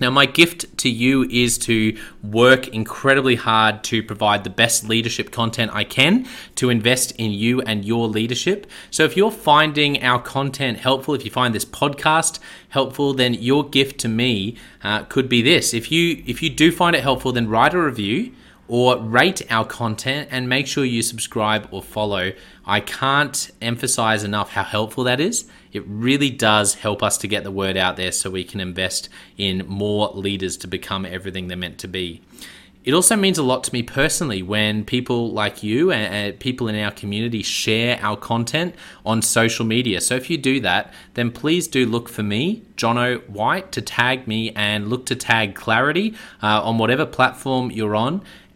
Now, my gift to you is to work incredibly hard to provide the best leadership content I can to invest in you and your leadership. So, if you're finding our content helpful, if you find this podcast helpful, then your gift to me uh, could be this. If you if you do find it helpful, then write a review or rate our content and make sure you subscribe or follow. I can't emphasize enough how helpful that is. It really does help us to get the word out there so we can invest in more leaders to become everything they're meant to be. It also means a lot to me personally when people like you and, people in our community share our content on social media. So if you do that, then please do look for me, Jonno White, to tag me and look to tag Clarity uh, on whatever platform you're on.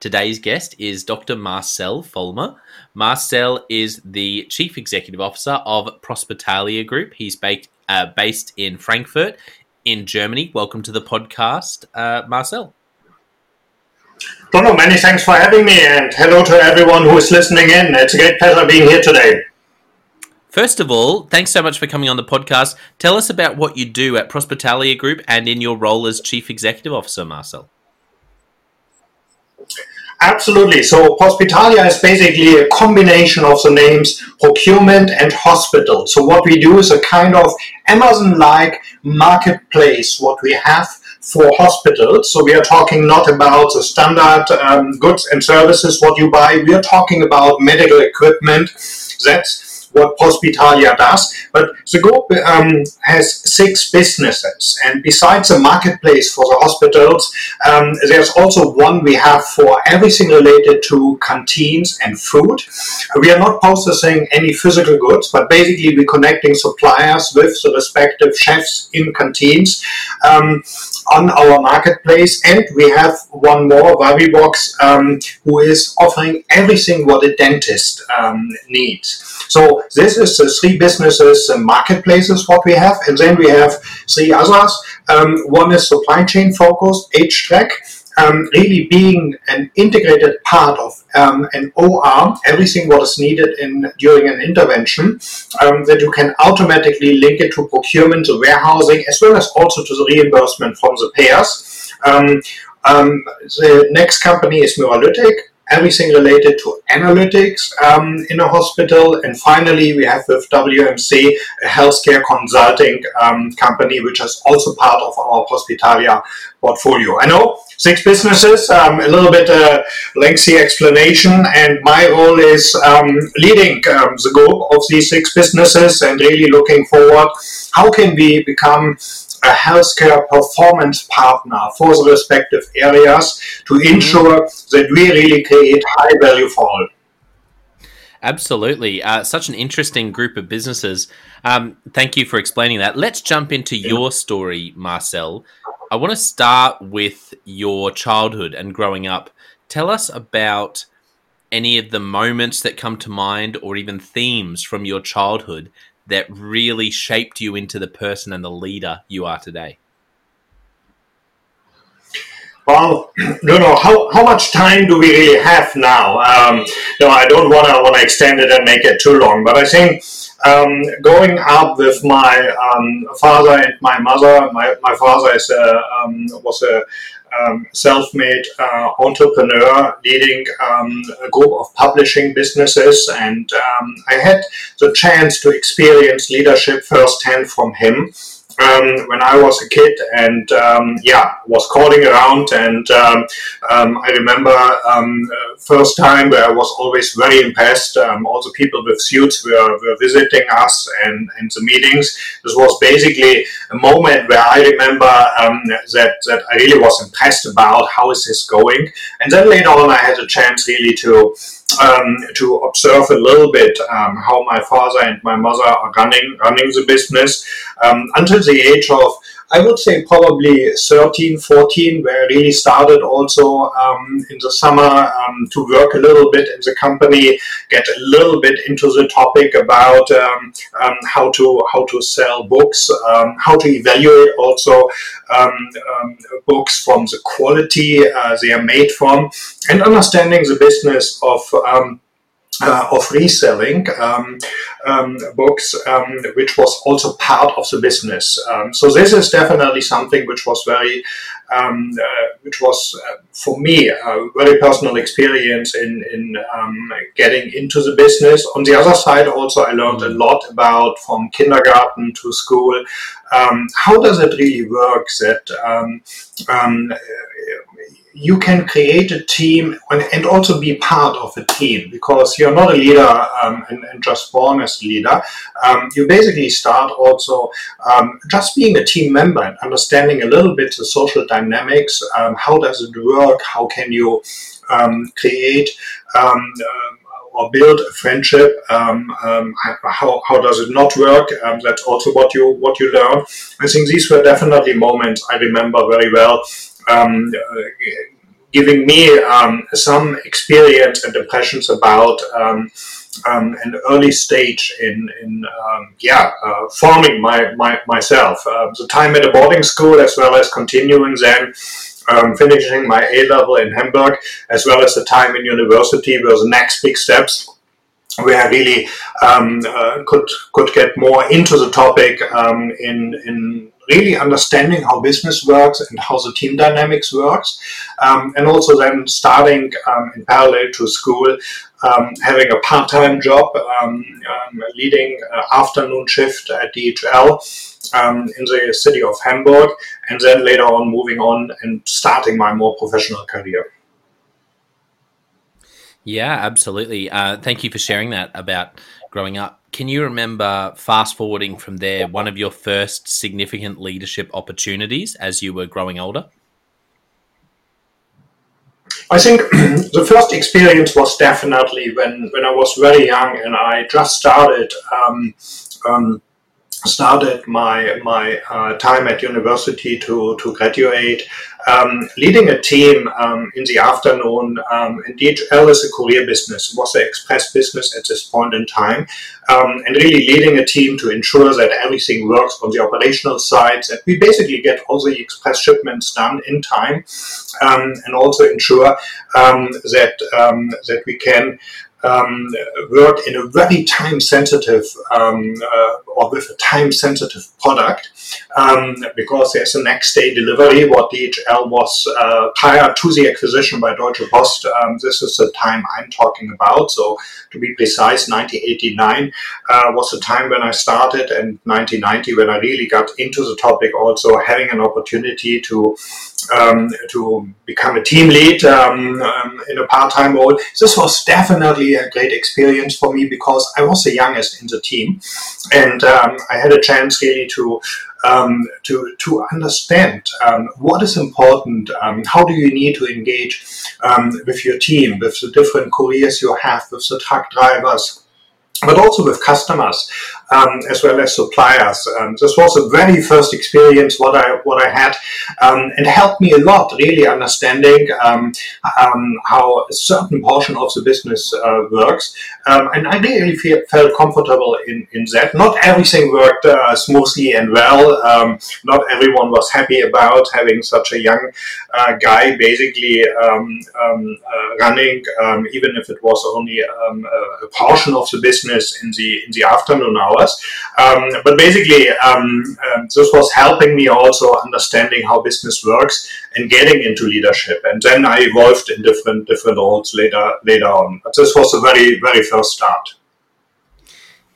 Today's guest is Dr. Marcell Vollmer. Marcell is the Chief Executive Officer of Prospitalia Group. He's based, uh, based in Frankfurt, in Germany. Welcome to the podcast, uh, Marcell. Jonno, many thanks for having me, and hello to everyone who is listening in. It's a great pleasure being here today. First of all, thanks so much for coming on the podcast. Tell us about what you do at Prospitalia Group and in your role as Chief Executive Officer, Marcell. Absolutely. So Prospitalia is basically a combination of the names procurement and hospital. So what we do is a kind of Amazon-like marketplace. What we have for hospitals. So we are talking not about the standard um, goods and services what you buy. We are talking about medical equipment. That's what Prospitalia does. But the group um, has six businesses, and besides the marketplace for the hospitals, um, there's also one we have for everything related to canteens and food. We are not processing any physical goods, but basically we're connecting suppliers with the respective chefs in canteens. Um, on our marketplace and we have one more Wawibox um, who is offering everything what a dentist um, needs so this is the three businesses and marketplaces what we have, and then we have three others. Um, one is supply chain focused, hTrack. Um, really being an integrated part of um, an OR, everything what is needed in during an intervention, um, that you can automatically link it to procurement, to warehousing, as well as also to the reimbursement from the payers. Um, um, the next company is Muralytic everything related to analytics um, in a hospital. And finally, we have with WMC a healthcare consulting um, company, which is also part of our Prospitalia portfolio. I know six businesses, um, a little bit uh, lengthy explanation, and my role is um, leading um, the group of these six businesses and really looking forward. How can we become a healthcare performance partner for the respective areas to mm-hmm. ensure that we really create high value for all. Absolutely. Uh, such an interesting group of businesses. Um, thank you for explaining that. Let's jump into your story, Marcell. I want to start with your childhood and growing up. Tell us about any of the moments that come to mind or even themes from your childhood that really shaped you into the person and the leader you are today? Well, don't know how, how much time do we really have now. Um, no, I don't want to want to extend it and make it too long, but I think um, growing up with my um, father and my mother, my, my father is a, um, was a um, self-made uh, entrepreneur leading um, a group of publishing businesses. And um, I had the chance to experience leadership firsthand from him um, when I was a kid, and um, yeah, was calling around. And um, um I remember um, first time where I was always very impressed. All the people with suits were, were visiting us and, and the meetings. This was basically a moment where I remember that that I really was impressed about how is this going. And then later on, I had a chance really to um, to observe a little bit um, how my father and my mother are running running the business. Um, until the age of I would say probably 13, 14, where I really started also um, in the summer um, to work a little bit in the company, get a little bit into the topic about um, um how to how to sell books, um, how to evaluate also um, books from the quality uh, they are made from, and understanding the business of of reselling um, um, books, um, which was also part of the business. Um, so this is definitely something which was very, um, uh, which was uh, for me a very personal experience in in um, getting into the business. On the other side, also I learned a lot about from kindergarten to school. how does it really work that you can create a team and also be part of a team because you're not a leader um, and, and, just born as a leader. Um, you basically start also um, just being a team member and understanding a little bit the social dynamics. Um, how does it work? How can you um, create? Um, or build a friendship. Um, um, how, how does it not work? Um, that's also what you what you learn. I think these were definitely moments I remember very well um, giving me um, some experience and impressions about um, um, an early stage in, in um, yeah, uh, forming my, my myself. Uh, the time at a boarding school, as well as continuing then. Um, finishing my A level in Hamburg, as well as the time in university, were the next big steps where I really um, uh, could could get more into the topic um, in in really understanding how business works and how the team dynamics works, um, and also then starting um, in parallel to school, um, having a part-time job, um, um, leading afternoon shift at DHL um, in the city of Hamburg, and then later on moving on and starting my more professional career. Yeah, absolutely. Uh, thank you for sharing that about growing up. Can you remember fast forwarding from there one of your first significant leadership opportunities as you were growing older? I think the first experience was definitely when, when I was very young and I just started um, um, started my my uh, time at university to to graduate um, leading a team um, in the afternoon, um, and DHL is a courier business, was an express business at this point in time, um, and really leading a team to ensure that everything works on the operational side, that we basically get all the express shipments done in time, um, and also ensure um, that that we can um, work in a very time sensitive um, uh, or with a time sensitive product um, because there's a next day delivery. What DHL was uh, prior to the acquisition by Deutsche Post, um, this is the time I'm talking about. So to be precise, 1989 uh, was the time when I started, and 1990 when I really got into the topic. Also having an opportunity to um, to become a team lead um, um, in a part-time role. This was definitely a great experience for me because I was the youngest in the team, and um, I had a chance really to um, to to understand um, what is important. how do you need to engage with your team, with the different careers you have, with the truck drivers but also with customers um, as well as suppliers. Um, this was a very first experience what I what I had, um, and helped me a lot really understanding um, um, how a certain portion of the business uh, works, um, and I really feel, felt comfortable in, in that. Not everything worked uh, smoothly and well. not everyone was happy about having such a young uh, guy basically uh, running, even if it was only a portion of the business in the in the afternoon Um, but basically, um, um, this was helping me also understanding how business works and getting into leadership. And then I evolved in different different roles later later on. But this was a very very first start.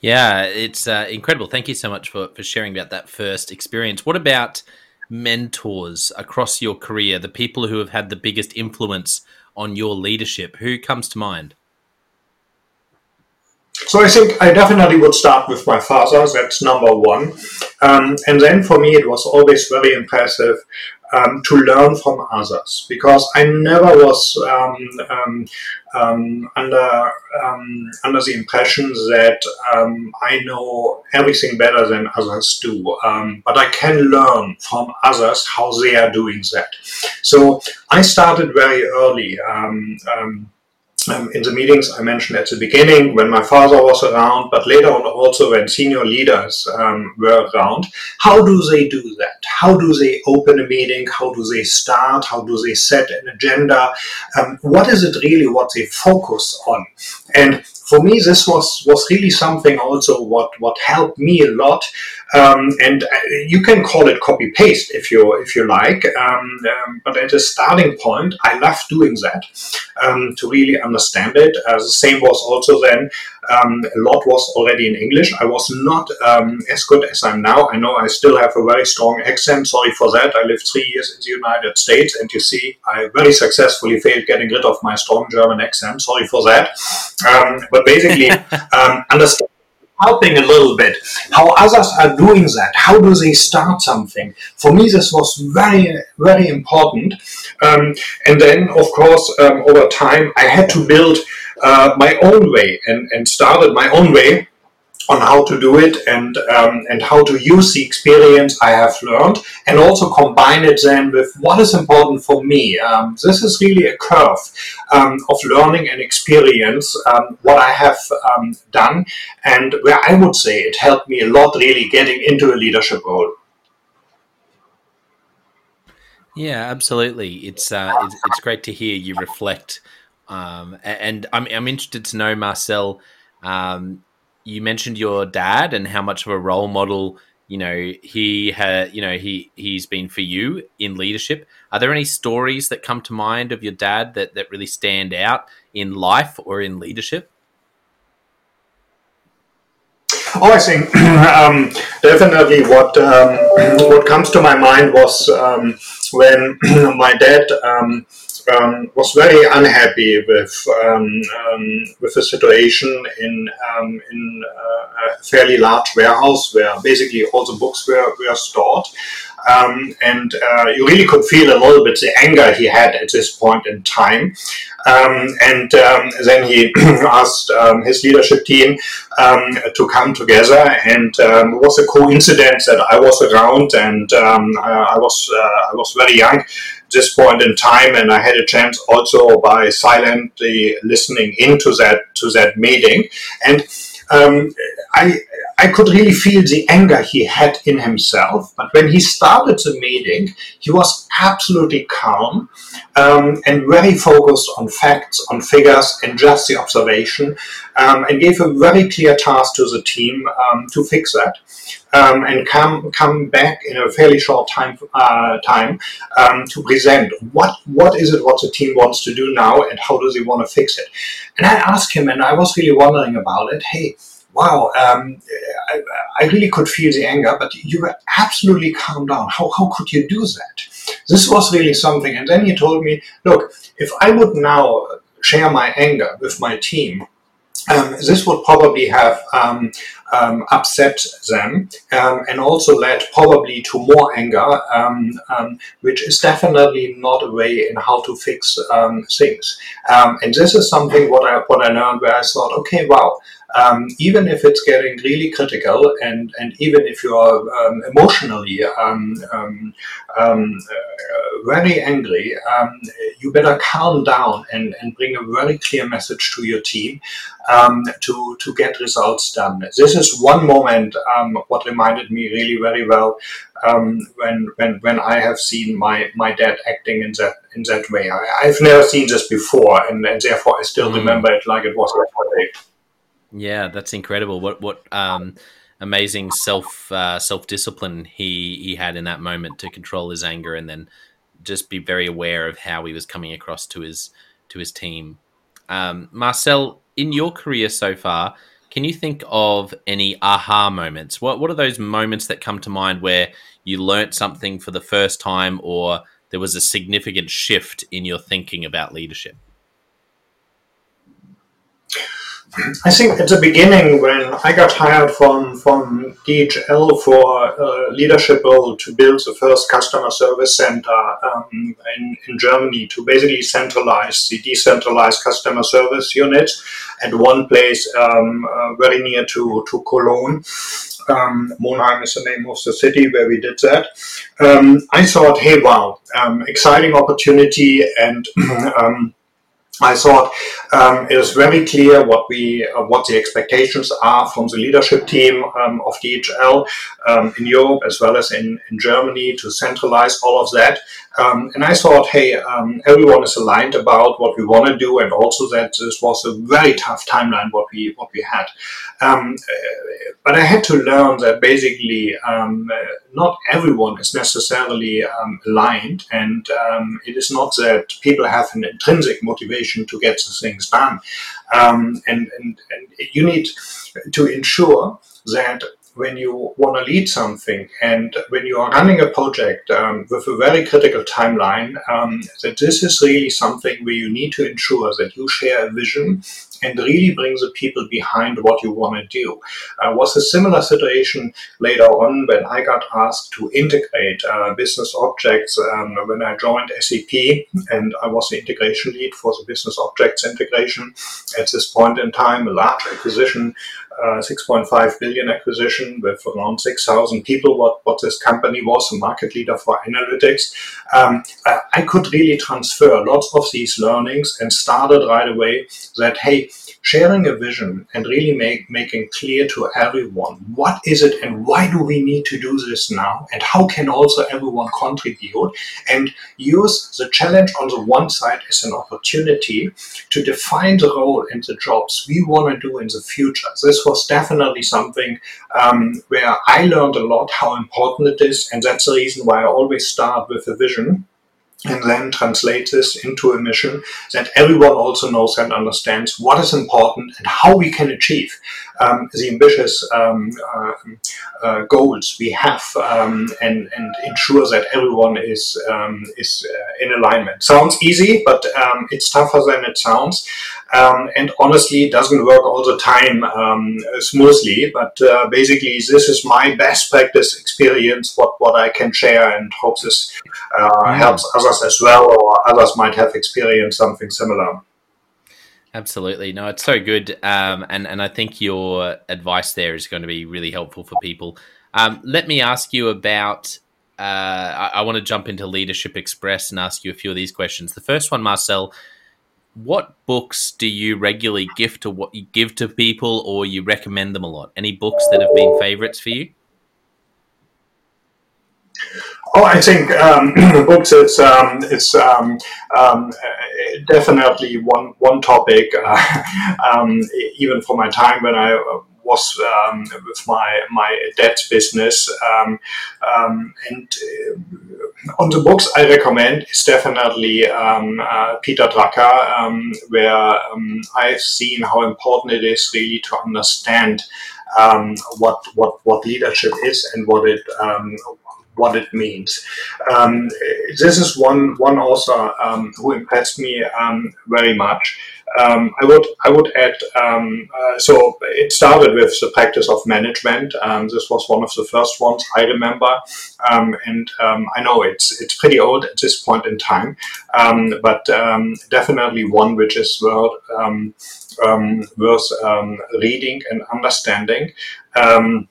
Yeah, it's uh, incredible. Thank you so much for, for sharing about that first experience. What about mentors across your career, the people who have had the biggest influence on your leadership? Who comes to mind? So I think I definitely would start with my father. That's number one. Um, and then for me, it was always very impressive um, to learn from others because I never was um, um, um under um, under the impression that I know everything better than others do. but I can learn from others how they are doing that. So I started very early um, in the meetings I mentioned at the beginning, when my father was around, but later on also when senior leaders um, were around, how do they do that? How do they open a meeting? How do they start? How do they set an agenda? Um, what is it really what they focus on? And for me, this was was really something also what what helped me a lot. Um, and uh, you can call it copy paste if you if you like. Um, um, but at a starting point, I love doing that um, to really understand it. Uh, the same was also then um, a lot was already in English. I was not um, as good as I'm now. I know I still have a very strong accent. Sorry for that. I lived three years in the United States, and you see, I very successfully failed getting rid of my strong German accent. Sorry for that. Um, but basically, um, understand helping a little bit. How others are doing that. How do they start something? For me this was very very important. Um, and then of course um, over time i had to build uh, my own way and, and started my own way on how to do it and um, and how to use the experience I have learned and also combine it then with what is important for me. Um, this is really a curve um, of learning and experience um, what I have um, done and where I would say it helped me a lot really getting into a leadership role. Yeah, absolutely. It's uh, it's, it's great to hear you reflect um, and I'm, I'm interested to know, Marcell, you mentioned your dad and how much of a role model you know he had you know he he's been for you in leadership. Are there any stories that come to mind of your dad that that really stand out in life or in leadership? Oh, I think um, definitely what um, what comes to my mind was um, when my dad um, um, was very unhappy with um, with the situation in in uh, a fairly large warehouse where basically all the books were, were stored. Um, and uh, you really could feel a little bit the anger he had at this point in time. Um, and um, then he asked um, his leadership team um, to come together, and um, it was a coincidence that I was around, and I, was uh, I was very young this point in time, and I had a chance also by silently listening into that to that meeting, and I I could really feel the anger he had in himself. But when he started the meeting, he was absolutely calm um, and very focused on facts, on figures, and just the observation, um, and gave a very clear task to the team um, to fix that. Um, and come come back in a fairly short time uh, time um, to present what what is it what the team wants to do now and how does he want to fix it. And I asked him, and I was really wondering about it. Hey, wow, um, I, I, really could feel the anger, but you were absolutely calm down. How, how could you do that? This was really something. And then he told me, look, if I would now share my anger with my team, um, this would probably have um, um, upset them um, and also led probably to more anger, um, um, which is definitely not a way in how to fix things. and this is something what I what I learned where I thought, okay, wow, um, even if it's getting really critical and, and even if you are um, emotionally um, um, um uh, very angry, um, you better calm down and, and bring a very clear message to your team to, to get results done. This is one moment what reminded me really very well when, when, when I have seen my, my dad acting in that in that way. I, have never seen this before, and, and therefore I still mm. remember it like it was yesterday. Yeah, that's incredible. What what um, amazing self uh, self discipline he he had in that moment to control his anger and then just be very aware of how he was coming across to his to his team. Um, Marcell, in your career so far, can you think of any aha moments? What what are those moments that come to mind where you learnt something for the first time or there was a significant shift in your thinking about leadership? I think at the beginning when I got hired from, from DHL for a leadership role to build the first customer service center um, in, in Germany to basically centralize the decentralized customer service unit at one place um, uh, very near to, to Cologne. Um, Monheim is the name of the city where we did that. Um, I thought, hey, wow, um, exciting opportunity and um, I thought um, it is very clear what we uh, what the expectations are from the leadership team um, of DHL um, in Europe as well as in, in Germany to centralize all of that. Um, and I thought, hey, um, everyone is aligned about what we want to do, and also that this was a very tough timeline what we what we had. Um, but I had to learn that basically um, not everyone is necessarily um, aligned, and um, it is not that people have an intrinsic motivation to get the things done. and, and, and you need to ensure that when you want to lead something and when you are running a project um, with a very critical timeline, um, that this is really something where you need to ensure that you share a vision and really bring the people behind what you want to do. Uh, was a similar situation later on when I got asked to integrate uh, business objects um, when I joined SAP and I was the integration lead for the business objects integration. At this point in time, a large acquisition uh, 6.5 billion acquisition with around 6,000 people, what, what this company was, a market leader for analytics. Um, I could really transfer lots of these learnings and started right away that, hey, sharing a vision and really make, making clear to everyone what is it and why do we need to do this now and how can also everyone contribute and use the challenge on the one side as an opportunity to define the role and the jobs we want to do in the future. This was definitely something um, where I learned a lot how important it is, and that's the reason why I always start with a vision and then translate this into a mission that everyone also knows and understands what is important and how we can achieve um, the ambitious um, uh, uh, goals we have um, and, and ensure that everyone is, um, is uh, in alignment. Sounds easy, but um, it's tougher than it sounds. Um, and honestly, it doesn't work all the time smoothly, but uh, basically, this is my best practice experience, what, what I can share, and hope this uh, helps others as well, or others might have experienced something similar. Absolutely. No, it's so good. Um, and, and I think your advice there is going to be really helpful for people. Um, let me ask you about. Uh, I, I want to jump into Leadership Express and ask you a few of these questions. The first one, Marcell, what books do you regularly give to what you give to people, or you recommend them a lot? Any books that have been favorites for you? Oh, I think um, books is um, it's um, um, definitely one one topic. Uh, um, even for my time when I was um, with my my dad's business, and uh, on the books I recommend is definitely uh, Peter Drucker, where I've seen how important it is really to understand. What what what leadership is and what it what it means. Um, this is one one author um, who impressed me um, very much. Um, I would I would add um, uh, so it started with the practice of management. Um, this was one of the first ones I remember, and I know it's it's pretty old at this point in time, but definitely one which is worth worth reading and understanding. Um,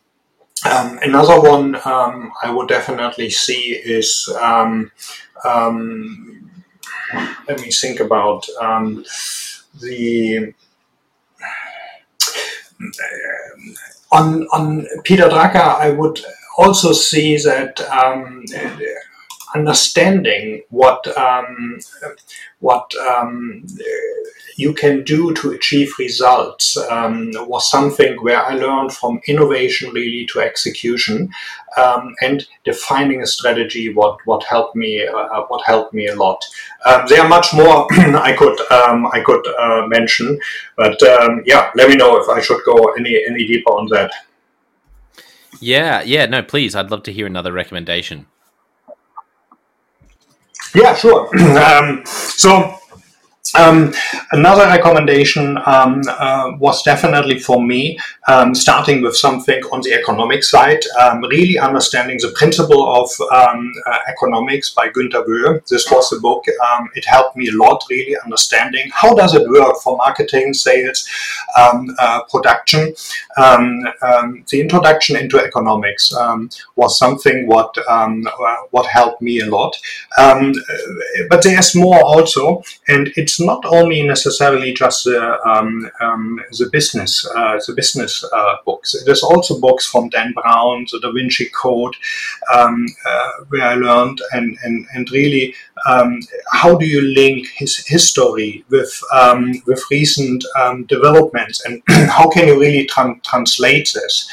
um, another one um, I would definitely see is um, um let me think about um, the on on Peter Drucker. I would also see that um, understanding what what you can do to achieve results um, was something where I learned from innovation really to execution um, and defining a strategy. What what helped me uh, what helped me a lot. Um, there are much more I could um, I could uh, mention, but um, yeah, let me know if I should go any any deeper on that. Yeah, yeah, no, please. I'd love to hear another recommendation. Yeah, sure. Um, so um, another recommendation um, uh, was definitely for me um, starting with something on the economic side, um, really understanding the principle of um, uh, economics by Günter Wöhe. This was a book. Um, it helped me a lot, really understanding how does it work for marketing, sales, uh, production. the introduction into economics was something what uh, what helped me a lot. but there's more also, and it's not only necessarily just the, um, um, the business uh, the business uh, books. There's also books from Dan Brown, the Da Vinci Code, um, uh, where I learned and and, and really um, how do you link his history with um, with recent um, developments and how can you really tra- translate this?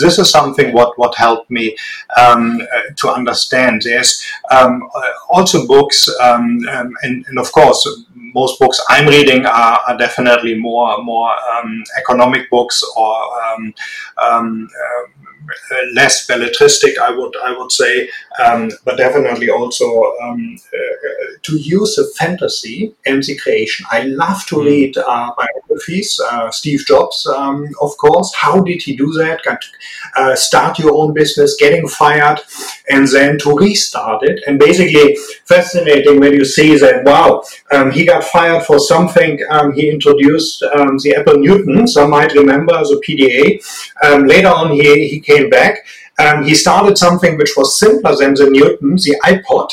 this is something what what helped me uh, to understand. There's also books and, and of course most books I'm reading are, are definitely more more um, economic books or um, um, uh, less belletristic, I would I would say, um, but definitely also um, uh, to use the fantasy and the creation. I love to mm. read uh, biographies. Uh, Steve Jobs, um, of course. How did he do that? Got, uh, start your own business, getting fired, and then to restart it. And basically, fascinating when you see that. Wow, um, he got fired for something. Um, he introduced um, the Apple Newton. Some might remember the PDA. later on, he he came back. Um, he started something which was simpler than the Newton, the iPod,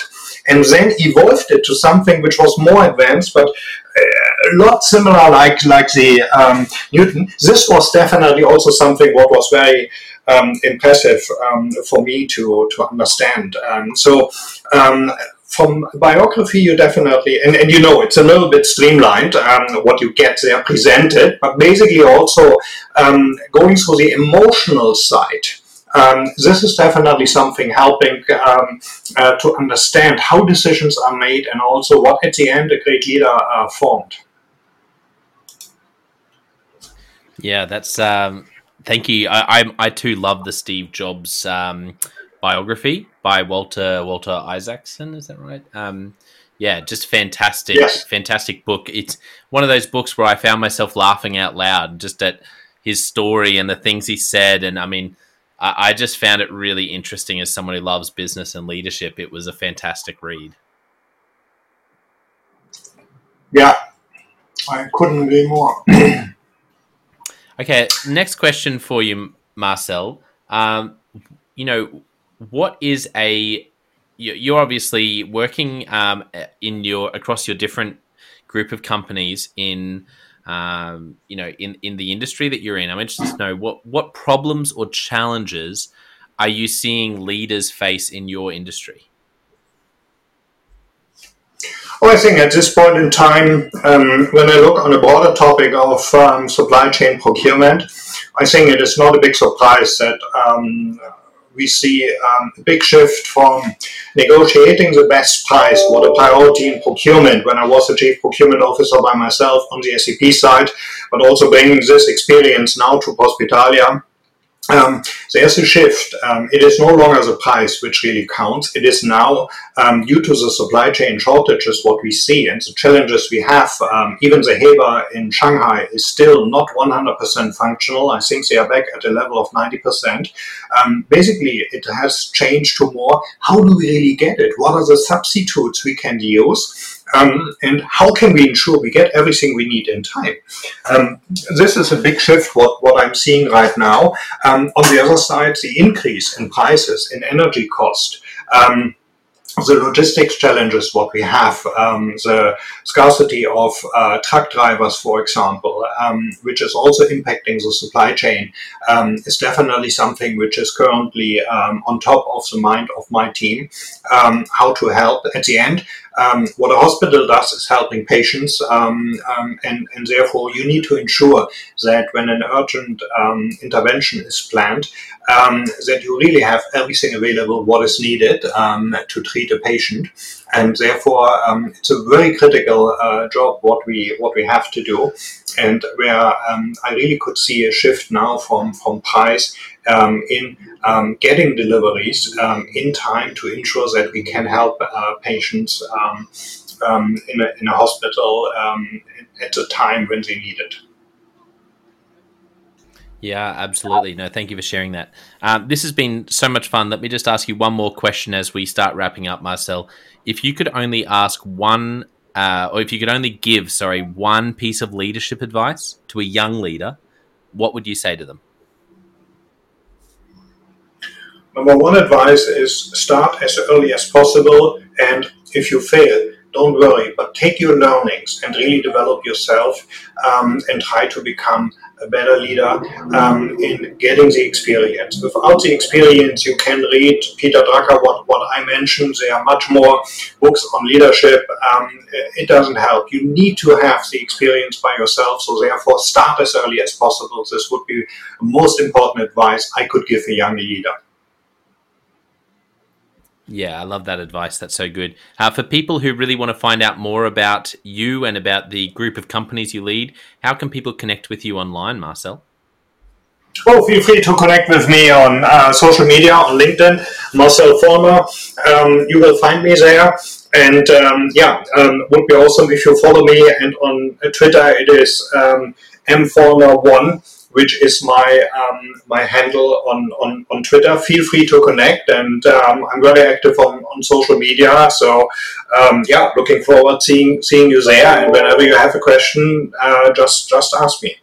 and then evolved it to something which was more advanced, but a lot similar like like the um, Newton. This was definitely also something what was very um, impressive um, for me to to understand. Um, so um, from biography, you definitely, and, and you know, it's a little bit streamlined um, what you get there presented, but basically also going through the emotional side. Um, this is definitely something helping um, uh, to understand how decisions are made and also what at the end a great leader uh, formed. Yeah, that's. Um, thank you. I, I, I too love the Steve Jobs um, biography by Walter Walter Isaacson. Is that right? Um, yeah, just fantastic, yes. fantastic book. It's one of those books where I found myself laughing out loud just at his story and the things he said. And I mean, I, I just found it really interesting as someone who loves business and leadership. It was a fantastic read. Yeah, I couldn't agree more. okay, next question for you, Marcell. Um, you know, what is a you're obviously working um, in your across your different group of companies in um, you know in in the industry that you're in. I'm interested to know what what problems or challenges are you seeing leaders face in your industry? Well, I think at this point in time, um, when I look on a broader topic of um, supply chain procurement, I think it is not a big surprise that um, we see um, a big shift from negotiating the best price, what a priority in procurement when I was the chief procurement officer by myself on the SAP side, but also bringing this experience now to Prospitalia um, there's a shift. Um, it is no longer the price which really counts. It is now, um, due to the supply chain shortages, what we see and the challenges we have. Um, even the HEBA in Shanghai is still not 100% functional. I think they are back at a level of 90%. Um, basically, it has changed to more how do we really get it? What are the substitutes we can use? Um, and how can we ensure we get everything we need in time? Um, this is a big shift, what, what I'm seeing right now. Um, on the other side, the increase in prices, in energy cost, um, the logistics challenges what we have, um, the scarcity of uh, truck drivers, for example, um, which is also impacting the supply chain, um, is definitely something which is currently um, on top of the mind of my team. Um, how to help at the end. Um, what a hospital does is helping patients, and, and therefore you need to ensure that when an urgent intervention is planned, that you really have everything available what is needed to treat a patient, and therefore um, it's a very critical uh, job what we what we have to do, and where um, I really could see a shift now from from price um, in um, getting deliveries um, in time to ensure that we can help uh, patients um, in a, in a hospital at the time when they need it. Yeah, absolutely. No, thank you for sharing that. Um, this has been so much fun. Let me just ask you one more question as we start wrapping up, Marcell. If you could only ask one, uh, or if you could only give, sorry, one piece of leadership advice to a young leader, what would you say to them? Number one advice is start as early as possible, and if you fail, don't worry, but take your learnings and really develop yourself um, and try to become a better leader um, in getting the experience. Without the experience, you can read Peter Drucker, what, what I mentioned. There are much more books on leadership. Um, it doesn't help. You need to have the experience by yourself. So, therefore, start as early as possible. This would be the most important advice I could give a young leader. Yeah, I love that advice. That's so good. Uh, for people who really want to find out more about you and about the group of companies you lead, how can people connect with you online, Marcell? Well, feel free to connect with me on uh, social media, on LinkedIn, Marcell Vollmer. Um, you will find me there. And um, yeah, um, would be awesome if you follow me. And on Twitter, it is um, mvollmer1 which is my um, my handle on, on, on Twitter. Feel free to connect, and um, I'm very active on, on social media. So um, yeah, looking forward seeing seeing you there. And whenever you have a question, uh, just just ask me.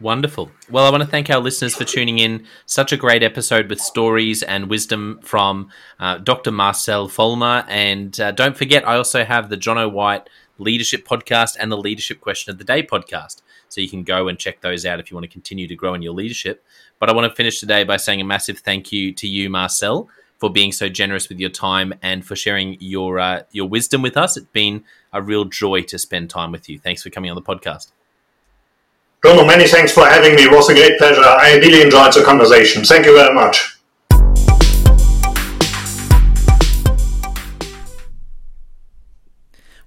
Wonderful. Well, I want to thank our listeners for tuning in. Such a great episode with stories and wisdom from uh, Dr. Marcell Vollmer. And uh, don't forget, I also have the Jonno White Leadership Podcast and the Leadership Question of the Day podcast. So you can go and check those out if you want to continue to grow in your leadership. But I want to finish today by saying a massive thank you to you, Marcell, for being so generous with your time and for sharing your uh, your wisdom with us. It's been a real joy to spend time with you. Thanks for coming on the podcast. Bruno, many thanks for having me. It was a great pleasure. I really enjoyed the conversation. Thank you very much.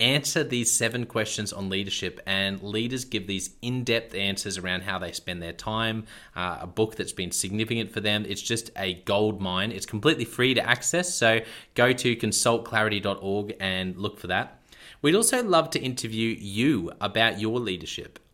answer these seven questions on leadership. And leaders give these in depth answers around how they spend their time, uh, a book that's been significant for them. It's just a gold mine. It's completely free to access. So go to consultclarity.org and look for that. We'd also love to interview you about your leadership.